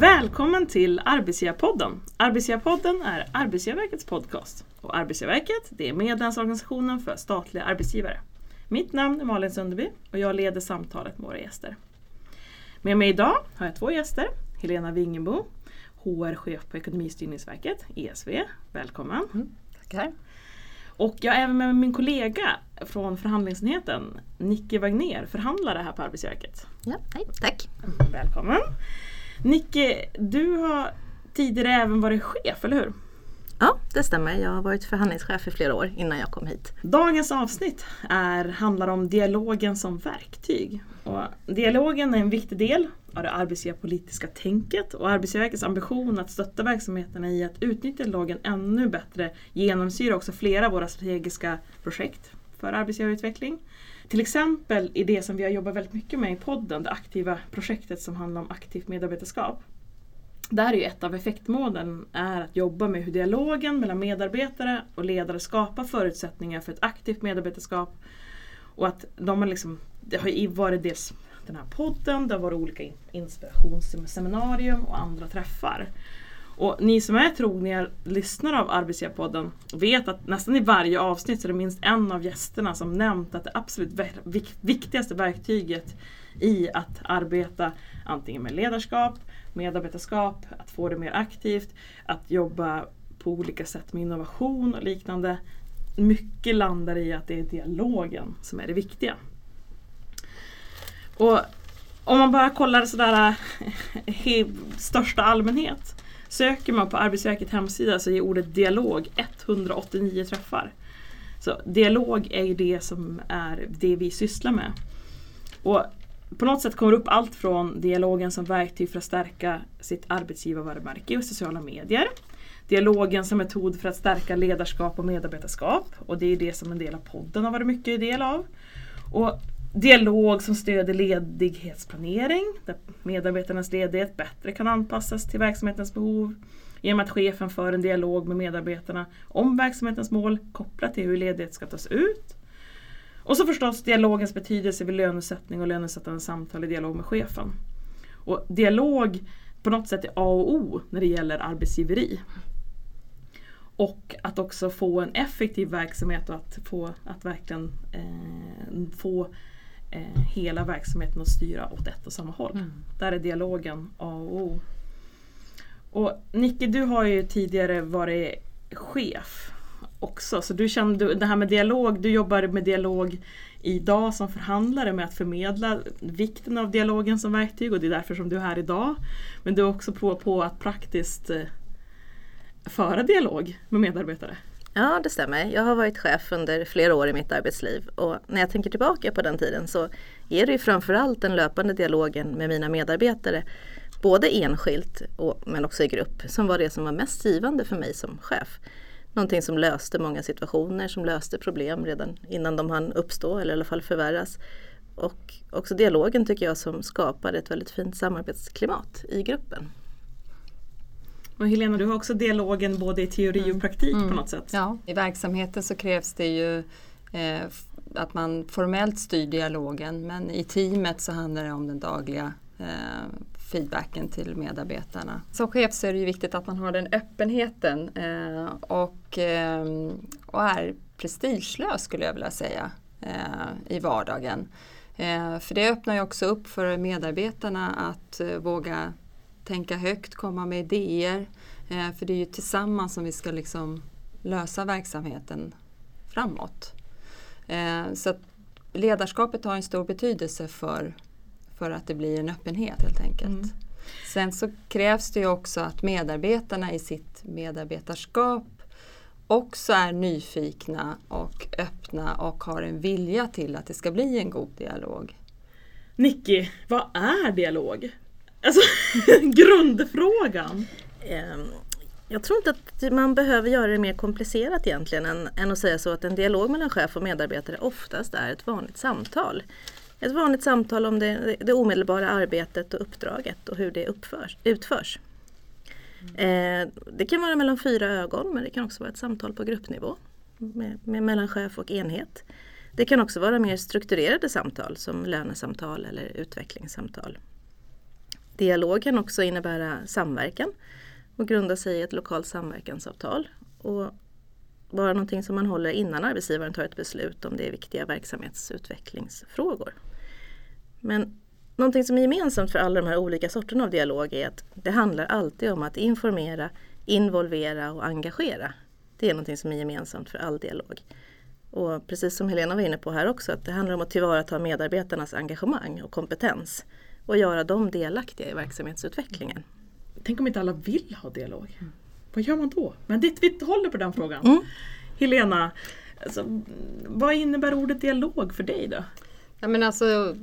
Välkommen till Arbetsgivarpodden. Arbetsgivarpodden är Arbetsgivarverkets podcast. Och Arbetsgivarverket det är medlemsorganisationen för statliga arbetsgivare. Mitt namn är Malin Sunderby och jag leder samtalet med våra gäster. Med mig idag har jag två gäster. Helena Wingebo, HR-chef på Ekonomistyrningsverket, ESV. Välkommen! Mm, tackar! Och jag är även med min kollega från förhandlingsenheten, Nicke Wagner, förhandlare här på Arbetsgivarverket. Ja, hej, tack! Välkommen! Nicke, du har tidigare även varit chef, eller hur? Ja, det stämmer. Jag har varit förhandlingschef i flera år innan jag kom hit. Dagens avsnitt är, handlar om dialogen som verktyg. Och dialogen är en viktig del av det arbetsgivarpolitiska tänket och Arbetsgivarverkets ambition att stötta verksamheterna i att utnyttja dialogen ännu bättre genomsyrar också flera av våra strategiska projekt för arbetsgivarutveckling. Till exempel i det som vi har jobbat väldigt mycket med i podden, det aktiva projektet som handlar om aktivt medarbetarskap. Där är ju ett av effektmålen är att jobba med hur dialogen mellan medarbetare och ledare skapar förutsättningar för ett aktivt medarbetarskap. Och att de har liksom, det har varit dels den här podden, det har varit olika inspirationsseminarium och andra träffar. Och ni som är trogna lyssnare av Arbetsgivarpodden vet att nästan i varje avsnitt så är det minst en av gästerna som nämnt att det absolut viktigaste verktyget i att arbeta antingen med ledarskap, medarbetarskap, att få det mer aktivt, att jobba på olika sätt med innovation och liknande. Mycket landar i att det är dialogen som är det viktiga. Och om man bara kollar sådär eh, i största allmänhet Söker man på Arbetsverkets hemsida så ger ordet dialog 189 träffar. Så dialog är ju det som är det vi sysslar med. Och på något sätt kommer upp allt från dialogen som verktyg för att stärka sitt arbetsgivarvarumärke och sociala medier. Dialogen som metod för att stärka ledarskap och medarbetarskap. Och det är det som en del av podden har varit mycket del av. Och Dialog som stöder ledighetsplanering där medarbetarnas ledighet bättre kan anpassas till verksamhetens behov genom att chefen för en dialog med medarbetarna om verksamhetens mål kopplat till hur ledighet ska tas ut. Och så förstås dialogens betydelse vid lönesättning och lönesättande samtal i dialog med chefen. Och dialog på något sätt är A och O när det gäller arbetsgiveri. Och att också få en effektiv verksamhet och att få att verkligen eh, få eh, hela verksamheten att styra åt ett och samma håll. Mm. Där är dialogen A och O. Och Nicke, du har ju tidigare varit chef också, så du kände det här med dialog, du jobbar med dialog idag som förhandlare med att förmedla vikten av dialogen som verktyg och det är därför som du är här idag. Men du är också på, på att praktiskt eh, föra dialog med medarbetare. Ja, det stämmer. Jag har varit chef under flera år i mitt arbetsliv och när jag tänker tillbaka på den tiden så är det ju framförallt den löpande dialogen med mina medarbetare, både enskilt och, men också i grupp, som var det som var mest givande för mig som chef. Någonting som löste många situationer, som löste problem redan innan de hann uppstå eller i alla fall förvärras. Och också dialogen tycker jag som skapade ett väldigt fint samarbetsklimat i gruppen. Och Helena, du har också dialogen både i teori och mm. praktik mm. på något sätt. Ja, i verksamheten så krävs det ju eh, att man formellt styr dialogen men i teamet så handlar det om den dagliga eh, feedbacken till medarbetarna. Som chef så är det ju viktigt att man har den öppenheten eh, och, eh, och är prestigelös skulle jag vilja säga eh, i vardagen. Eh, för det öppnar ju också upp för medarbetarna att våga tänka högt, komma med idéer. Eh, för det är ju tillsammans som vi ska liksom lösa verksamheten framåt. Eh, så ledarskapet har en stor betydelse för, för att det blir en öppenhet helt enkelt. Mm. Sen så krävs det ju också att medarbetarna i sitt medarbetarskap också är nyfikna och öppna och har en vilja till att det ska bli en god dialog. Nicky, vad är dialog? Alltså grundfrågan. Um, jag tror inte att man behöver göra det mer komplicerat egentligen än, än att säga så att en dialog mellan chef och medarbetare oftast är ett vanligt samtal. Ett vanligt samtal om det, det omedelbara arbetet och uppdraget och hur det uppförs, utförs. Mm. Eh, det kan vara mellan fyra ögon men det kan också vara ett samtal på gruppnivå med, med mellan chef och enhet. Det kan också vara mer strukturerade samtal som lönesamtal eller utvecklingssamtal. Dialog kan också innebära samverkan och grunda sig i ett lokalt samverkansavtal. Och vara någonting som man håller innan arbetsgivaren tar ett beslut om det är viktiga verksamhetsutvecklingsfrågor. Men någonting som är gemensamt för alla de här olika sorterna av dialog är att det handlar alltid om att informera, involvera och engagera. Det är någonting som är gemensamt för all dialog. Och precis som Helena var inne på här också, att det handlar om att tillvarata medarbetarnas engagemang och kompetens och göra dem delaktiga i verksamhetsutvecklingen. Tänk om inte alla vill ha dialog? Mm. Vad gör man då? Men det, vi håller på den frågan. Mm. Helena, alltså, vad innebär ordet dialog för dig då? Ja, men alltså,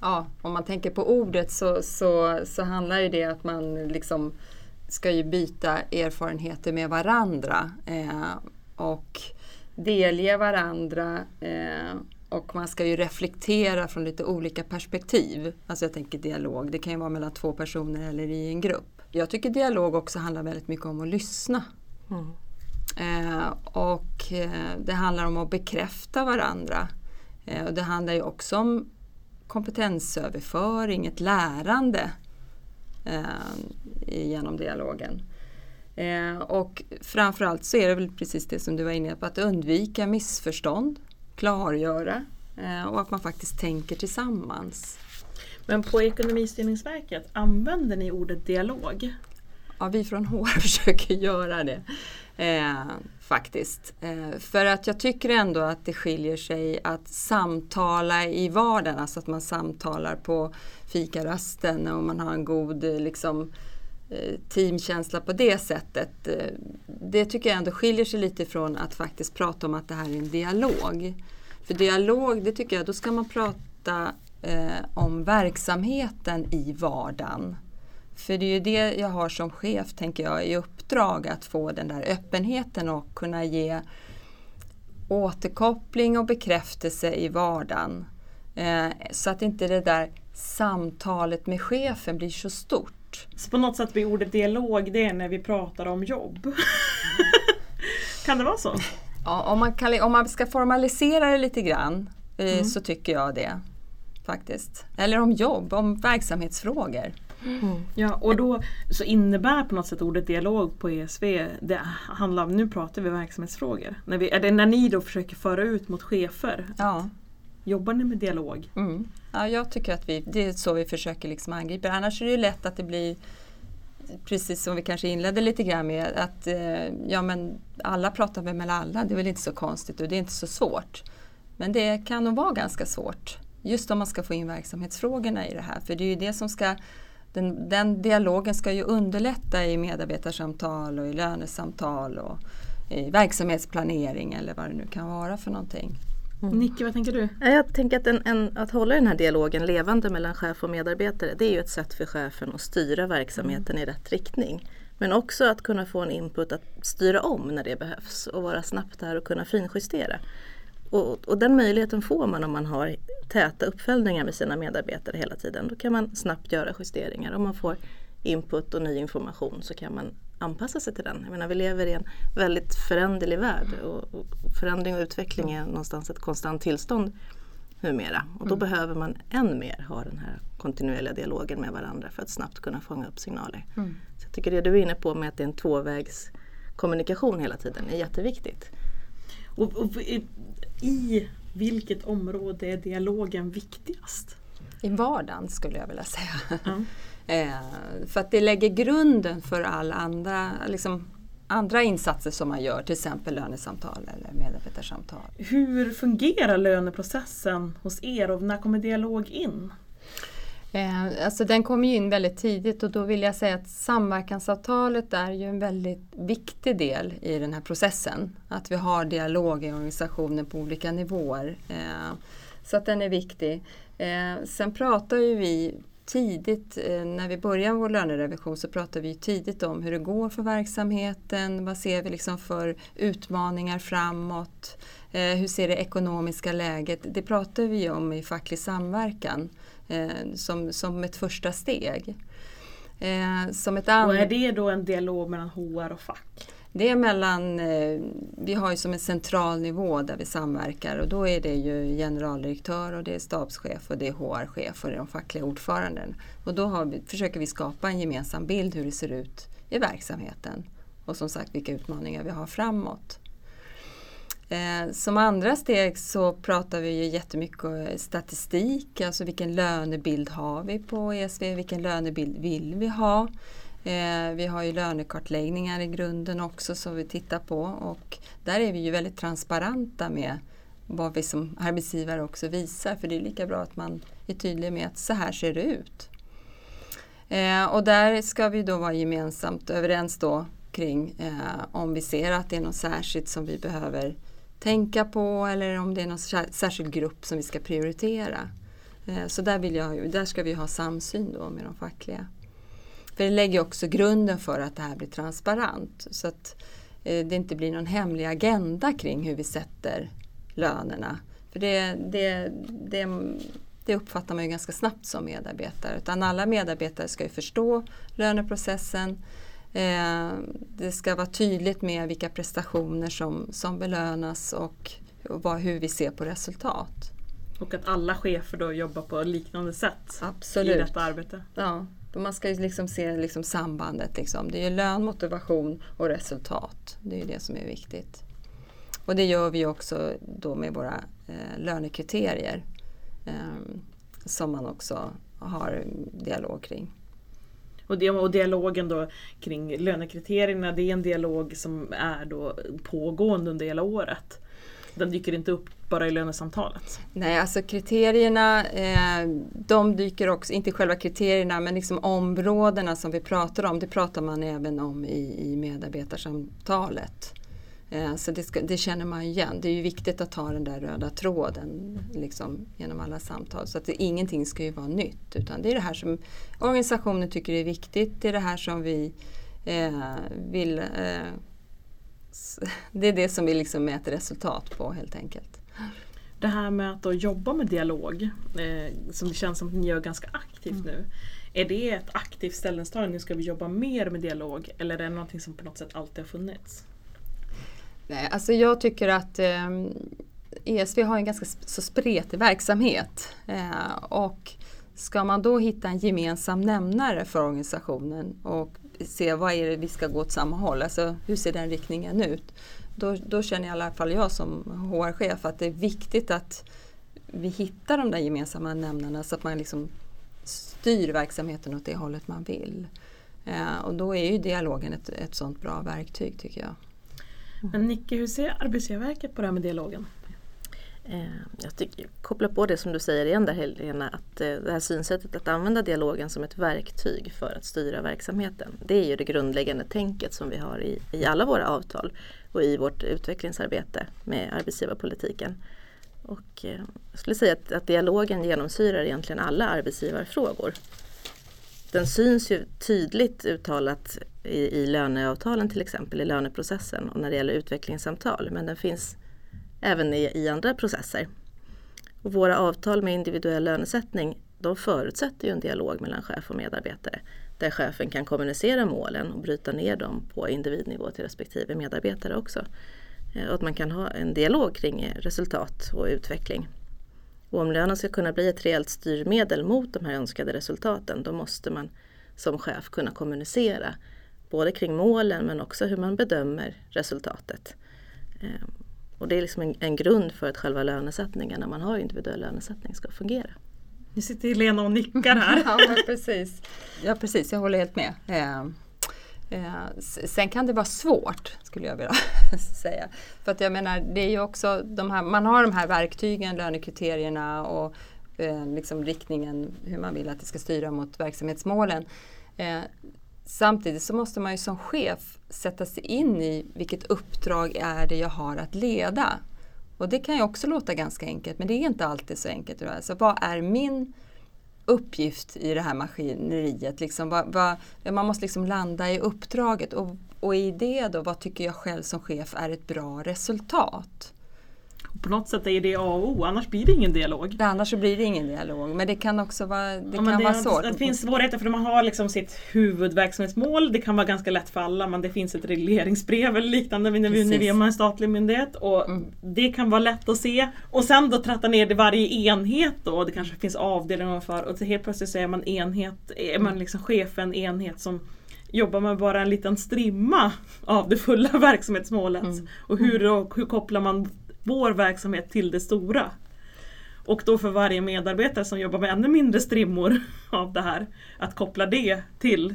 ja, om man tänker på ordet så, så, så handlar det att man liksom ska ju byta erfarenheter med varandra eh, och delge varandra eh, och man ska ju reflektera från lite olika perspektiv. Alltså jag tänker dialog, det kan ju vara mellan två personer eller i en grupp. Jag tycker dialog också handlar väldigt mycket om att lyssna. Mm. Eh, och eh, det handlar om att bekräfta varandra. Eh, och det handlar ju också om kompetensöverföring, ett lärande eh, genom dialogen. Eh, och framförallt så är det väl precis det som du var inne på, att undvika missförstånd, klargöra eh, och att man faktiskt tänker tillsammans. Men på Ekonomistyrningsverket, använder ni ordet dialog? Ja, vi från HR försöker göra det. Eh, faktiskt. Eh, för att jag tycker ändå att det skiljer sig att samtala i vardagen, alltså att man samtalar på fikarasten och man har en god liksom, eh, Eh, teamkänsla på det sättet. Eh, det tycker jag ändå skiljer sig lite från att faktiskt prata om att det här är en dialog. För dialog, det tycker jag, då ska man prata eh, om verksamheten i vardagen. För det är ju det jag har som chef, tänker jag, i uppdrag att få den där öppenheten och kunna ge återkoppling och bekräftelse i vardagen. Eh, så att inte det där samtalet med chefen blir så stort. Så på något sätt blir ordet dialog det är när vi pratar om jobb? kan det vara så? Ja, om man, kan, om man ska formalisera det lite grann eh, mm. så tycker jag det. Faktiskt. Eller om jobb, om verksamhetsfrågor. Mm. Ja, och då så innebär på något sätt ordet dialog på ESV, det handlar om, nu pratar vi verksamhetsfrågor. När, vi, är det när ni då försöker föra ut mot chefer? Ja. Jobbar ni med dialog? Mm. Ja, jag tycker att vi, det är så vi försöker liksom angripa Annars är det ju lätt att det blir precis som vi kanske inledde lite grann med att eh, ja, men alla pratar väl med alla, det är väl inte så konstigt och det är inte så svårt. Men det kan nog vara ganska svårt. Just om man ska få in verksamhetsfrågorna i det här. För det är ju det som ska den, den dialogen ska ju underlätta i medarbetarsamtal och i lönesamtal och i verksamhetsplanering eller vad det nu kan vara för någonting. Mm. Nicke, vad tänker du? Jag tänker att, en, en, att hålla den här dialogen levande mellan chef och medarbetare det är ju ett sätt för chefen att styra verksamheten mm. i rätt riktning. Men också att kunna få en input att styra om när det behövs och vara snabbt där och kunna finjustera. Och, och, den möjligheten får man om man har täta uppföljningar med sina medarbetare hela tiden. Då kan man snabbt göra justeringar. Om man får input och ny information så kan man anpassa sig till den. Jag menar, vi lever i en väldigt föränderlig värld och, och förändring och utveckling är någonstans ett konstant tillstånd numera. Och då mm. behöver man än mer ha den här kontinuerliga dialogen med varandra för att snabbt kunna fånga upp signaler. Mm. Så jag tycker det du är inne på med att det är en tvåvägs kommunikation hela tiden är jätteviktigt. Och, och, i vilket område är dialogen viktigast? I vardagen skulle jag vilja säga. Mm. Eh, för att det lägger grunden för alla andra, liksom, andra insatser som man gör, till exempel lönesamtal eller medarbetarsamtal. Hur fungerar löneprocessen hos er och när kommer dialog in? Eh, alltså den kommer ju in väldigt tidigt och då vill jag säga att samverkansavtalet är ju en väldigt viktig del i den här processen. Att vi har dialog i organisationen på olika nivåer. Eh, så att den är viktig. Eh, sen pratar ju vi tidigt, när vi börjar vår lönerevision så pratar vi tidigt om hur det går för verksamheten, vad ser vi liksom för utmaningar framåt, hur ser det ekonomiska läget? Det pratar vi om i facklig samverkan eh, som, som ett första steg. Eh, som ett och är det då en dialog mellan HR och fack? Det är mellan, eh, vi har ju som en central nivå där vi samverkar och då är det ju generaldirektör och det är stabschef och det är HR-chef och det är de fackliga ordföranden. Och då vi, försöker vi skapa en gemensam bild hur det ser ut i verksamheten och som sagt vilka utmaningar vi har framåt. Eh, som andra steg så pratar vi ju jättemycket statistik, alltså vilken lönebild har vi på ESV, vilken lönebild vill vi ha? Eh, vi har ju lönekartläggningar i grunden också som vi tittar på och där är vi ju väldigt transparenta med vad vi som arbetsgivare också visar för det är lika bra att man är tydlig med att så här ser det ut. Eh, och där ska vi då vara gemensamt överens då kring eh, om vi ser att det är något särskilt som vi behöver tänka på eller om det är någon särskild grupp som vi ska prioritera. Eh, så där, vill jag, där ska vi ha samsyn då med de fackliga. För det lägger också grunden för att det här blir transparent. Så att eh, det inte blir någon hemlig agenda kring hur vi sätter lönerna. För det, det, det, det uppfattar man ju ganska snabbt som medarbetare. Utan alla medarbetare ska ju förstå löneprocessen. Eh, det ska vara tydligt med vilka prestationer som, som belönas och, och hur vi ser på resultat. Och att alla chefer då jobbar på liknande sätt Absolut. i detta arbete. Ja, man ska ju liksom se liksom sambandet. Liksom. Det är lön, motivation och resultat. Det är det som är viktigt. Och det gör vi också då med våra eh, lönekriterier eh, som man också har dialog kring. Och, det, och dialogen då kring lönekriterierna det är en dialog som är då pågående under hela året. Den dyker inte upp bara i lönesamtalet? Nej, alltså kriterierna eh, de dyker också, inte själva kriterierna men liksom områdena som vi pratar om, det pratar man även om i, i medarbetarsamtalet. Eh, så det, ska, det, känner man igen. Det är ju viktigt att ha den där röda tråden liksom, genom alla samtal. Så att det, ingenting ska ju vara nytt utan det är det här som organisationen tycker är viktigt. Det är det här som vi eh, vill eh, det är det som vi liksom mäter resultat på helt enkelt. Det här med att jobba med dialog, eh, som det känns som att ni gör ganska aktivt mm. nu. Är det ett aktivt ställningstagande, nu ska vi jobba mer med dialog eller är det någonting som på något sätt alltid har funnits? Nej, alltså jag tycker att eh, ESV har en ganska så spretig verksamhet. Eh, och ska man då hitta en gemensam nämnare för organisationen och se vad är det vi ska gå åt samma håll, alltså hur ser den riktningen ut? Då, då känner i alla fall jag som HR-chef att det är viktigt att vi hittar de där gemensamma nämnarna så att man liksom styr verksamheten åt det hållet man vill. Eh, och då är ju dialogen ett, ett sådant bra verktyg tycker jag. Men Nicke, hur ser Arbetsgivarverket på det här med dialogen? Eh, jag tycker, på det som du säger igen där Helena, att eh, det här synsättet att använda dialogen som ett verktyg för att styra verksamheten. Det är ju det grundläggande tänket som vi har i, i alla våra avtal och i vårt utvecklingsarbete med arbetsgivarpolitiken. Och eh, jag skulle säga att, att dialogen genomsyrar egentligen alla arbetsgivarfrågor. Den syns ju tydligt uttalat i, i löneavtalen till exempel, i löneprocessen och när det gäller utvecklingssamtal. Men den finns även i, i andra processer. Och våra avtal med individuell lönesättning de förutsätter ju en dialog mellan chef och medarbetare där chefen kan kommunicera målen och bryta ner dem på individnivå till respektive medarbetare också. Eh, och att man kan ha en dialog kring eh, resultat och utveckling. Och om lönen ska kunna bli ett reellt styrmedel mot de här önskade resultaten då måste man som chef kunna kommunicera både kring målen men också hur man bedömer resultatet. Eh, Eh, och det är liksom en, en grund för att själva lönesättningen när man har individuell lönesättning ska fungera. Nu sitter Helena och nickar här. ja, precis. ja precis, jag håller helt med. Eh, eh, sen kan det vara svårt skulle jag vilja säga. För att jag menar, det är ju också de här, man har de här verktygen, lönekriterierna och eh, liksom riktningen hur man vill att det ska styra mot verksamhetsmålen. Samtidigt så måste man ju som chef sätta sig in i vilket uppdrag är det jag har att leda. Och det kan ju också låta ganska enkelt men det är inte alltid så enkelt. Så vad är min uppgift i det här maskineriet? Liksom, vad, vad, man måste liksom landa i uppdraget och, och i det då, vad tycker jag själv som chef är ett bra resultat? På något sätt är det A och O, annars blir det ingen dialog. Annars så blir det ingen dialog. Men det kan också vara, det Ja, kan men vara det, svårt. det finns svårigheter för man har liksom sitt huvudverksamhetsmål. Det kan vara ganska lätt för alla men det finns ett regleringsbrev eller liknande när vi, när vi är en statlig myndighet. Och Mm. Det kan vara lätt att se. Och sen då tratta ner det varje enhet då. Och det kanske finns avdelningar för. Och så helt plötsligt så är man enhet, är man liksom chef för en enhet som jobbar med bara en liten strimma av det fulla verksamhetsmålet. Mm. Och hur, då, hur kopplar man vår verksamhet till det stora? Och då för varje medarbetare som jobbar med ännu mindre strimmor av det här, att koppla det till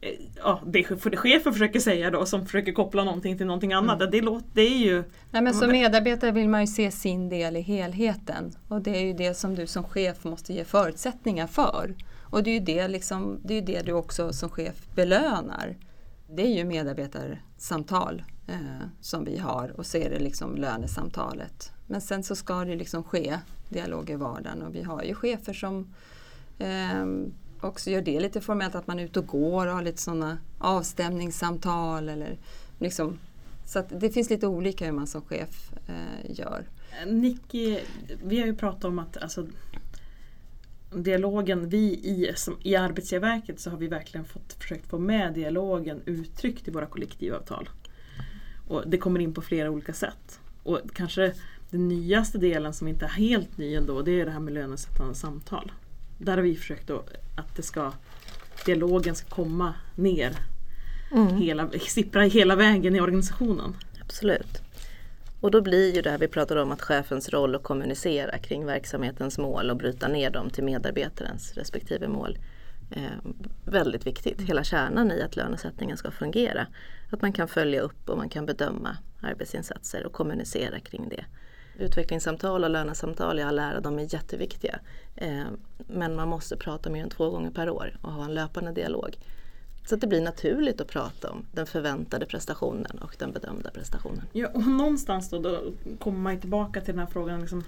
eh, Ja, det för chefen försöker säga då som försöker koppla någonting till någonting annat. Det, låter, det är ju Nej, men som medarbetare vill man ju se sin del i helheten. Och det är ju det som du som chef måste ge förutsättningar för. Och det är ju det, liksom, det, är det du också som chef belönar. Det är ju medarbetarsamtal eh, som vi har och så är det liksom lönesamtalet. Men sen så ska det liksom ske dialog i vardagen och vi har ju chefer som eh, också gör det lite formellt att man är ute och går och har lite sådana avstämningssamtal eller liksom så att det finns lite olika hur man som chef eh, gör. Nicky, vi har ju pratat om att alltså, dialogen, vi i, som, i Arbetsgivarverket så har vi verkligen fått, försökt få med dialogen uttryckt i våra kollektivavtal. Och det kommer in på flera olika sätt. Och kanske den nyaste delen som inte är helt ny ändå, det är det här med lönesättande samtal. Där har vi försökt att det ska, dialogen ska komma ner, hela, sippra hela vägen i organisationen. Absolut. Och då blir ju det här vi pratar om att chefens roll att kommunicera kring verksamhetens mål och bryta ner dem till medarbetarens respektive mål eh, väldigt viktigt. Hela kärnan i att lönesättningen ska fungera. Att man kan följa upp och man kan bedöma arbetsinsatser och kommunicera kring det. Utvecklingssamtal och lönesamtal i all ära, de är jätteviktiga. Eh, men man måste prata mer än två gånger per år och ha en löpande dialog. Så att det blir naturligt att prata om den förväntade prestationen och den bedömda prestationen. Ja, och någonstans då, då kommer man tillbaka till den här frågan. Liksom,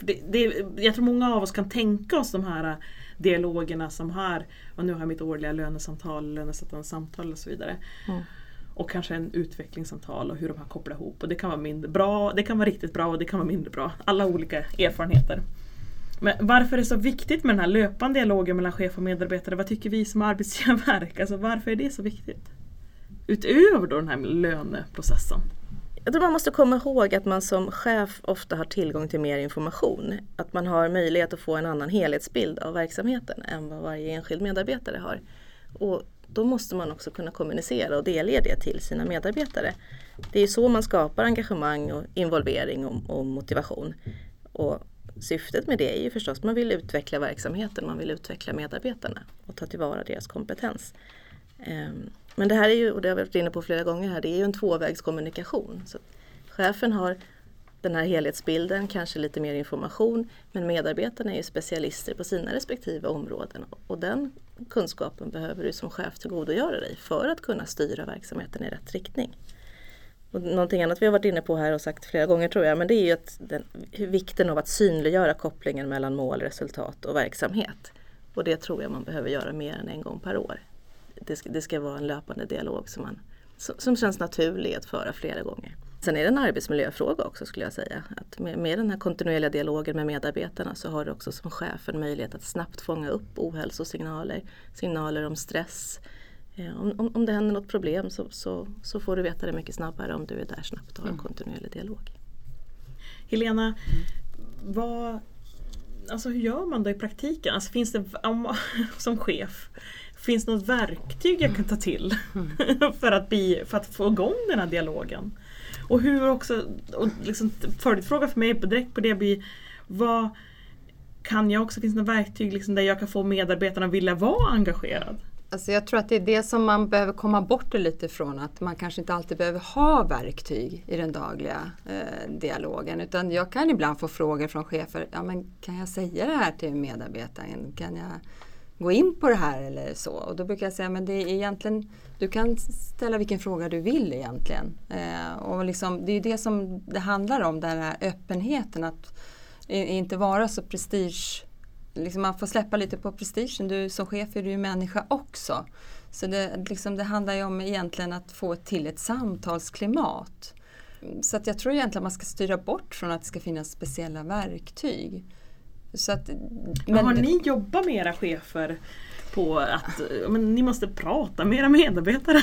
det, det, jag tror många av oss kan tänka oss de här dialogerna som här, och nu har jag mitt årliga lönesamtal, lönesättande samtal och så vidare. Mm. Och kanske en utvecklingssamtal och hur de här kopplar ihop. Och det kan vara mindre bra, det kan vara riktigt bra och det kan vara mindre bra. Alla olika erfarenheter. Men varför är det så viktigt med den här löpande dialogen mellan chef och medarbetare? Vad tycker vi som arbetsgivarverk? Alltså varför är det så viktigt? Utöver då den här löneprocessen. Jag tror man måste komma ihåg att man som chef ofta har tillgång till mer information. Att man har möjlighet att få en annan helhetsbild av verksamheten än vad varje enskild medarbetare har. Och då måste man också kunna kommunicera och delge det till sina medarbetare. Det är så man skapar engagemang och involvering och, och motivation. Och syftet med det är ju förstås att man vill utveckla verksamheten, man vill utveckla medarbetarna och ta tillvara deras kompetens. Ehm, men det här är ju, och det har vi varit inne på flera gånger här, det är ju en tvåvägskommunikation. Så chefen har den här helhetsbilden, kanske lite mer information, men medarbetarna är ju specialister på sina respektive områden och den kunskapen behöver du som chef tillgodogöra dig för att kunna styra verksamheten i rätt riktning. Och någonting annat vi har varit inne på här och sagt flera gånger tror jag, men det är ju att den, vikten av att synliggöra kopplingen mellan mål, resultat och verksamhet. Och det tror jag man behöver göra mer än en gång per år. Det ska, det ska vara en löpande dialog som, man, som, som känns naturlig att föra flera gånger. Sen är det en arbetsmiljöfråga också skulle jag säga. Att med, med den här kontinuerliga dialogen med medarbetarna så har du också som chef en möjlighet att snabbt fånga upp ohälsosignaler, signaler om stress. Eh, Om, om, om det händer något problem så, så, så får du veta det mycket snabbare om du är där snabbt och har en kontinuerlig dialog. Helena, vad, alltså hur gör man då i praktiken? Alltså finns det, om, som chef, finns det något verktyg jag kan ta till för, att bli, för att få igång den här dialogen? Och hur också, och liksom, följdfråga för mig direkt på det blir, vad kan jag också, finns det något verktyg liksom där jag kan få medarbetarna att vilja vara engagerad? Alltså jag tror att det är det som man behöver komma bort lite från att man kanske inte alltid behöver ha verktyg i den dagliga eh, dialogen utan jag kan ibland få frågor från chefer, ja men kan jag säga det här till medarbetaren? Kan jag gå in på det här eller så? Och då brukar jag säga, men det är egentligen, du kan ställa vilken fråga du vill egentligen. Eh, och liksom, det är ju det som det handlar om, den här öppenheten att inte vara så prestige liksom man får släppa lite på prestigen. Du, som chef är du ju människa också. Så det, liksom, det handlar ju om egentligen att få till ett samtalsklimat. Så att jag tror egentligen att man ska styra bort från att det ska finnas speciella verktyg. Så att, men har ni jobbat med era chefer på att men, ni måste prata med era medarbetare?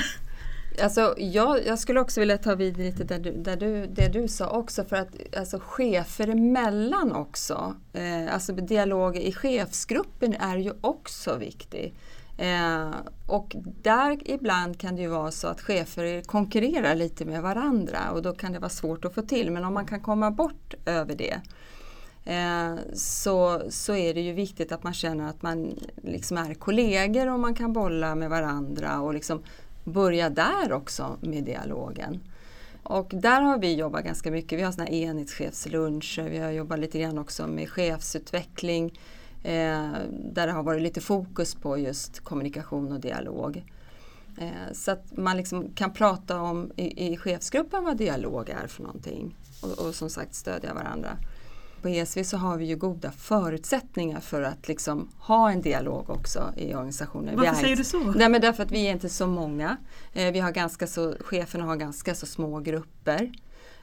Alltså, jag, jag skulle också vilja ta vid lite där du, där du, det du sa också för att alltså, chefer emellan också, eh, alltså dialog i chefsgruppen är ju också viktig. Eh, och där ibland kan det ju vara så att chefer konkurrerar lite med varandra och då kan det vara svårt att få till. Men om man kan komma bort över det eh, så, så är det ju viktigt att man känner att man liksom är kollegor och man kan bolla med varandra och liksom börja där också med dialogen. Och där har vi jobbat ganska mycket. Vi har såna enhetschefsluncher, vi har jobbat lite grann också med chefsutveckling eh, där det har varit lite fokus på just kommunikation och dialog. Eh, så att man liksom kan prata om i, i chefsgruppen vad dialog är för någonting och, och som sagt stödja varandra på ESV så har vi ju goda förutsättningar för att liksom ha en dialog också i organisationen. Varför säger du så? Nej, men därför att vi är inte så många. Eh, vi har ganska så, cheferna har ganska så små grupper.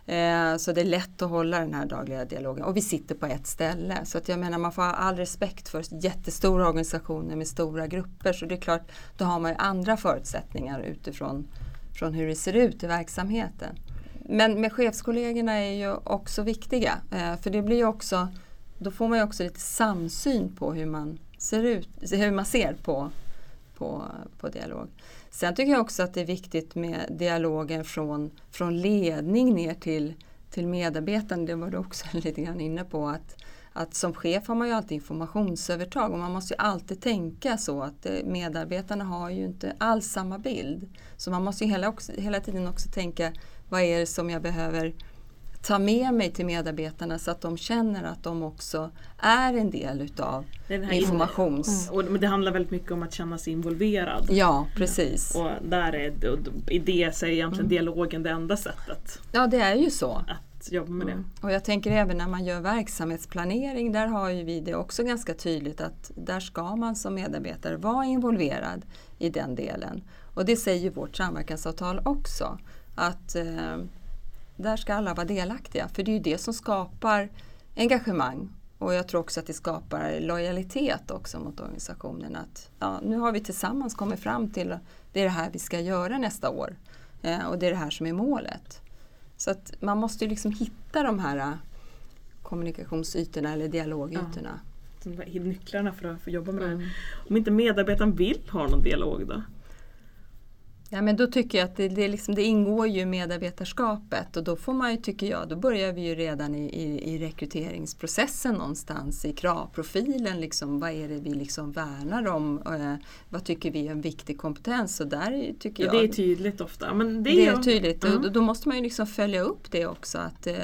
Eh, så det är lätt att hålla den här dagliga dialogen och vi sitter på ett ställe. Så att jag menar man får ha all respekt för jättestora organisationer med stora grupper så det är klart då har man ju andra förutsättningar utifrån från hur det ser ut i verksamheten. Men med chefskollegorna är ju också viktiga eh, för det blir också då får man ju också lite samsyn på hur man ser ut, hur man ser på, på, på dialog. Sen tycker jag också att det är viktigt med dialogen från, från ledning ner till, till medarbetaren. Det var du också lite grann inne på. att att som chef har man ju alltid informationsövertag och man måste ju alltid tänka så att eh, medarbetarna har ju inte alls samma bild. Så man måste ju hela, också, hela tiden också tänka vad är det som jag behöver ta med mig till medarbetarna så att de känner att de också är en del utav informations... Mm. Och det handlar väldigt mycket om att känna sig involverad. Ja, precis. Och där är, i det så är egentligen mm. dialogen det enda sättet. Ja, det är ju så. Att jobba med mm. det. Och jag tänker även när man gör verksamhetsplanering, där har ju vi det också ganska tydligt att där ska man som medarbetare vara involverad i den delen. Och det säger vårt samverkansavtal också att eh, där ska alla vara delaktiga för det är ju det som skapar engagemang och jag tror också att det skapar lojalitet också mot organisationen. Att ja, nu har vi tillsammans kommit fram till det är det här vi ska göra nästa år eh, och det är det här som är målet. Så att man måste ju liksom hitta de här eh, kommunikationsytorna eller dialogytorna. Ja, nycklarna för att få jobba med mm. det här. Om inte medarbetaren vill ha någon dialog då? Ja, men då tycker jag att det, det, liksom, det, ingår ju medarbetarskapet och då får man ju, tycker jag, då börjar vi ju redan i, i, i rekryteringsprocessen någonstans i kravprofilen. Liksom, vad är det vi liksom värnar om? Eh, vad tycker vi är en viktig kompetens? Och där tycker jag, det är tydligt ofta. Men det, det är, tydligt och då, då, måste man ju liksom följa upp det också. Att, eh,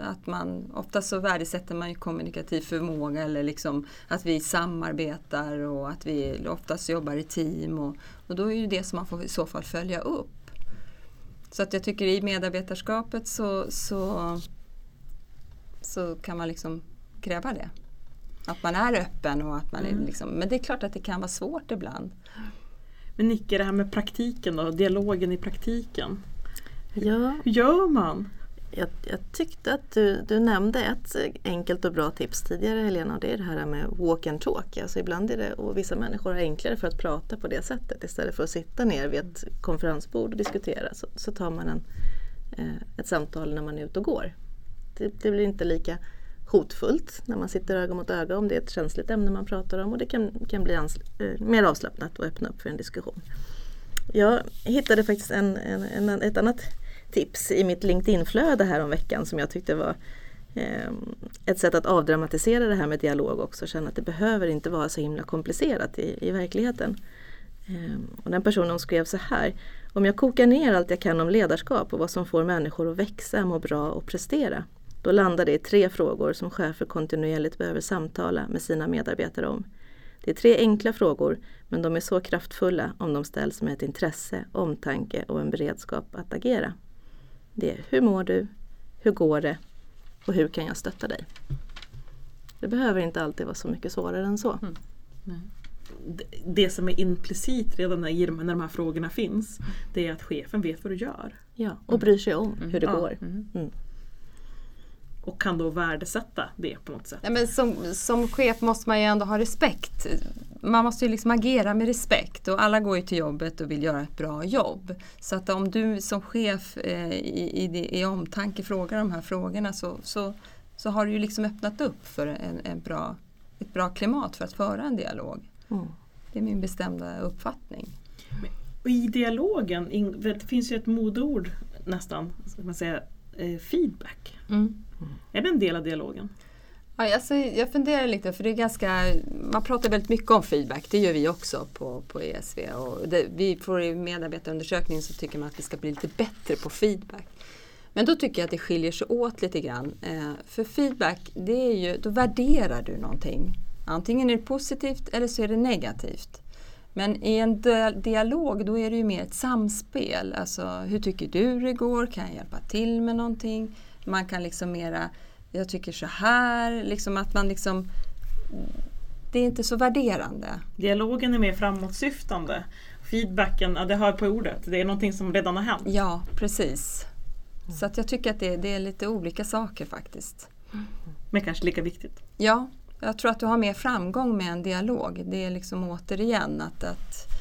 att man, ofta så värdesätter man ju kommunikativ förmåga eller liksom att vi samarbetar och att vi oftast jobbar i team. Och, och då är det det som man får i så fall följa upp. Så att jag tycker i medarbetarskapet så, så, så kan man liksom kräva det. Att man är öppen och att man mm. är liksom, men det är klart att det kan vara svårt ibland. Men Nicke, det här med praktiken då, dialogen i praktiken. Ja. Hur gör man? Jag, jag, tyckte att du, du nämnde ett enkelt och bra tips tidigare Helena och det är det här med walk and talk. Alltså ibland är det, och vissa människor har enklare för att prata på det sättet istället för att sitta ner vid ett konferensbord och diskutera så, så tar man en, eh, ett samtal när man är ute och går. Det, det, blir inte lika hotfullt när man sitter öga mot öga om det är ett känsligt ämne man pratar om och det kan, kan bli eh, mer avslappnat och öppna upp för en diskussion. Jag hittade faktiskt en, en, en ett annat tips i mitt LinkedIn-flöde här om veckan som jag tyckte var eh, ett sätt att avdramatisera det här med dialog också. Känna att det behöver inte vara så himla komplicerat i, i verkligheten. Eh, och den personen skrev så här. Om jag kokar ner allt jag kan om ledarskap och vad som får människor att växa, må bra och prestera. Då landar det i tre frågor som chefer kontinuerligt behöver samtala med sina medarbetare om. Det är tre enkla frågor men de är så kraftfulla om de ställs med ett intresse, omtanke och en beredskap att agera. Det är hur mår du? Hur går det? Och hur kan jag stötta dig? Det behöver inte alltid vara så mycket svårare än så. Mm. det- som är implicit redan när de här frågorna finns, det är att chefen vet vad du gör. Ja, och bryr sig om hur det går. Mm. Mm. Och kan då värdesätta det på något sätt. Ja, men som, som chef måste man ju ändå ha respekt. Man måste ju liksom agera med respekt och alla går ju till jobbet och vill göra ett bra jobb. Så att om du som chef eh, i, i, i omtanke frågar de här frågorna så, så, så har du ju liksom öppnat upp för en, en bra, ett bra klimat för att föra en dialog. Mm. Det är min bestämda uppfattning. Och i dialogen, det finns ju ett modord nästan, ska man säga, eh, Mm. Är det en del av dialogen? Ja, alltså, jag funderar lite för det är ganska, man pratar väldigt mycket om feedback, det gör vi också på, på ESV. Och det, vi får i medarbetarundersökningen så tycker man att vi ska bli lite bättre på feedback. Men då tycker jag att det skiljer sig åt lite grann. Eh, för feedback, det är ju, då värderar du någonting. Antingen är det positivt eller så är det negativt. Men i en dialog då är det ju mer ett samspel. Alltså hur tycker du det går? Kan jag hjälpa till med någonting? Man kan liksom mera, jag tycker så här, liksom att man liksom det är inte så värderande. Dialogen är mer framåtsyftande. Feedbacken, ja, det hör på ordet, det är någonting som redan har hänt. Ja, precis. Så att jag tycker att det, det är lite olika saker faktiskt. Men kanske lika viktigt. Ja, jag tror att du har mer framgång med en dialog. Det är liksom återigen att, att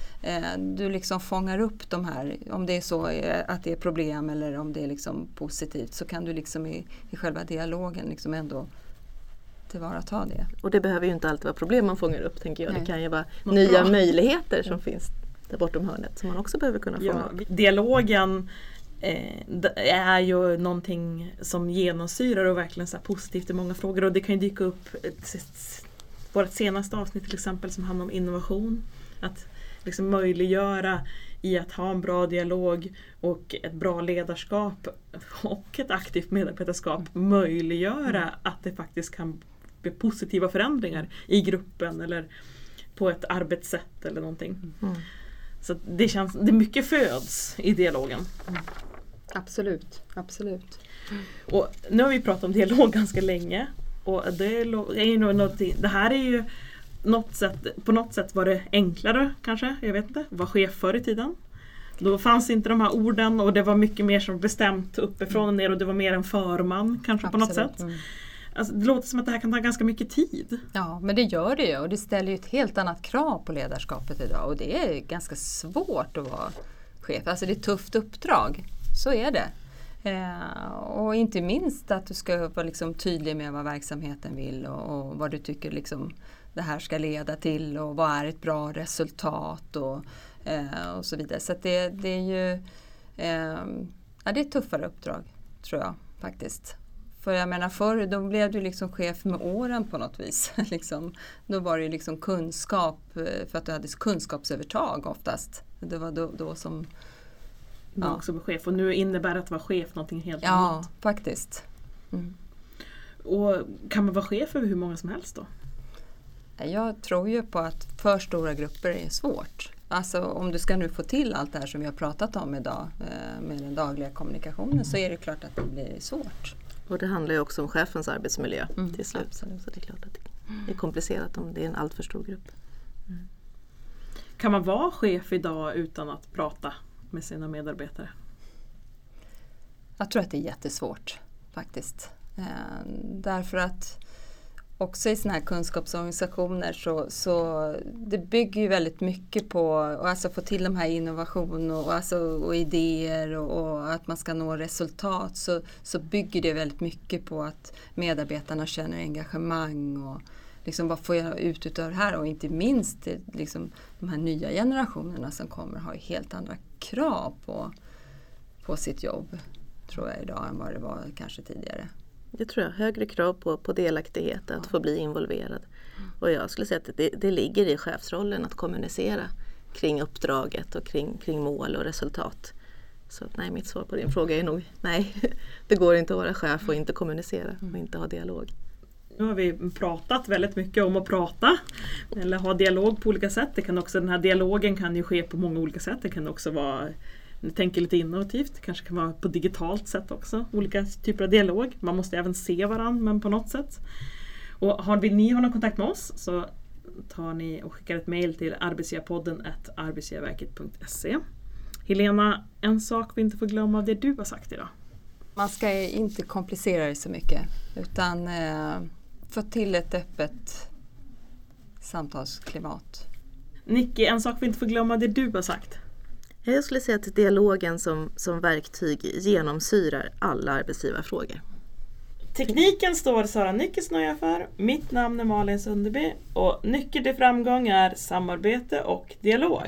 du liksom fångar upp de här, om det är så eh, att det är problem eller om det är liksom positivt så kan du liksom i, i själva dialogen liksom ändå tillvarata det. Och det behöver ju inte alltid vara problem man fångar upp tänker jag. Nej. Det kan ju vara Något nya bra. möjligheter som finns där bortom hörnet som man också behöver kunna fånga Ja, upp. dialogen eh, är ju någonting som genomsyrar och verkligen så här positivt i många frågor och det kan ju dyka upp ett- vårt senaste avsnitt till exempel som handlar om innovation. Att liksom möjliggöra i att ha en bra dialog och ett bra ledarskap och ett aktivt medarbetarskap möjliggöra att det faktiskt kan bli positiva förändringar i gruppen eller på ett arbetssätt eller någonting. Mm. Så att det känns, det mycket föds i dialogen. Absolut, absolut. Och nu har vi pratat om dialog ganska länge. Och det är lo- är ju någonting, det här är ju något sätt, på något sätt var det enklare kanske, jag vet inte, var chef förr i tiden. Då fanns inte de här orden och det var mycket mer som bestämt uppifrån och ner och det var mer en förman kanske på något Absolut. sätt. Mm. Alltså, det låter som att det här kan ta ganska mycket tid. Ja, men det gör det ju och det ställer ju ett helt annat krav på ledarskapet idag och det är ganska svårt att vara chef. Alltså det är ett tufft uppdrag, så är det. Eh, och inte minst att du ska vara liksom tydlig med vad verksamheten vill och, och vad du tycker liksom det här ska leda till och vad är ett bra resultat och, eh, och så vidare. Så det, det är ju eh, ja, det är ett tuffare uppdrag, tror jag faktiskt. För jag menar förr då blev du liksom chef med åren på något vis. liksom, då var det ju liksom kunskap eh, för att du hade kunskapsövertag oftast. Det var då, då som, Ja. också var chef och nu innebär att vara chef någonting helt ja annat. faktiskt. Mm. Och kan man vara chef över hur många som helst då? Jag tror ju på att för stora grupper är svårt. Alltså om du ska nu få till allt det här som vi har pratat om idag eh, med den dagliga kommunikationen så är det klart att det blir svårt. Och det handlar ju också om chefens arbetsmiljö Mm, till slut. absolut. Så det är klart att det är komplicerat om det är en alltför stor grupp. Kan man vara chef idag utan att prata med sina medarbetare? Jag tror att det är jättesvårt faktiskt. Eh, därför att också i sådana här kunskapsorganisationer så, så det bygger ju väldigt mycket på att alltså få till de här innovation och, alltså, och idéer och, och att man ska nå resultat så, så bygger det väldigt mycket på att medarbetarna känner engagemang och liksom vad får jag ut utav det här och inte minst liksom, de här nya generationerna som kommer har helt andra krav på, på sitt jobb tror jag idag än vad det var kanske tidigare. Det tror jag. Högre krav på, på delaktighet, att få bli involverad. Och jag skulle säga att det, det ligger i chefsrollen att kommunicera kring uppdraget och kring, kring mål och resultat. Så nej, mitt svar på din fråga är nog nej. Det går inte att vara chef och inte kommunicera och inte ha dialog. Nu har vi pratat väldigt mycket om att prata eller ha dialog på olika sätt. Det kan också, den här dialogen kan ju ske på många olika sätt. Det kan också vara jag tänker lite innovativt, kanske kan vara på digitalt sätt också. Olika typer av dialog. Man måste även se varandra men på något sätt. Och har, vill ni ha någon kontakt med oss så tar ni och skickar ett mail till arbetsgivarpodden arbetsgivarverket.se. Helena, en sak vi inte får glömma av det du har sagt idag. Man ska inte komplicera det så mycket utan eh, få till ett öppet samtalsklimat. Nicky, en sak vi inte får glömma av det du har sagt. Jag skulle säga att dialogen som, som verktyg genomsyrar alla arbetsgivarfrågor. Tekniken står Sara Nyckelsnoja för. Mitt namn är Malin Sunderby och nyckeln till framgång är samarbete och dialog.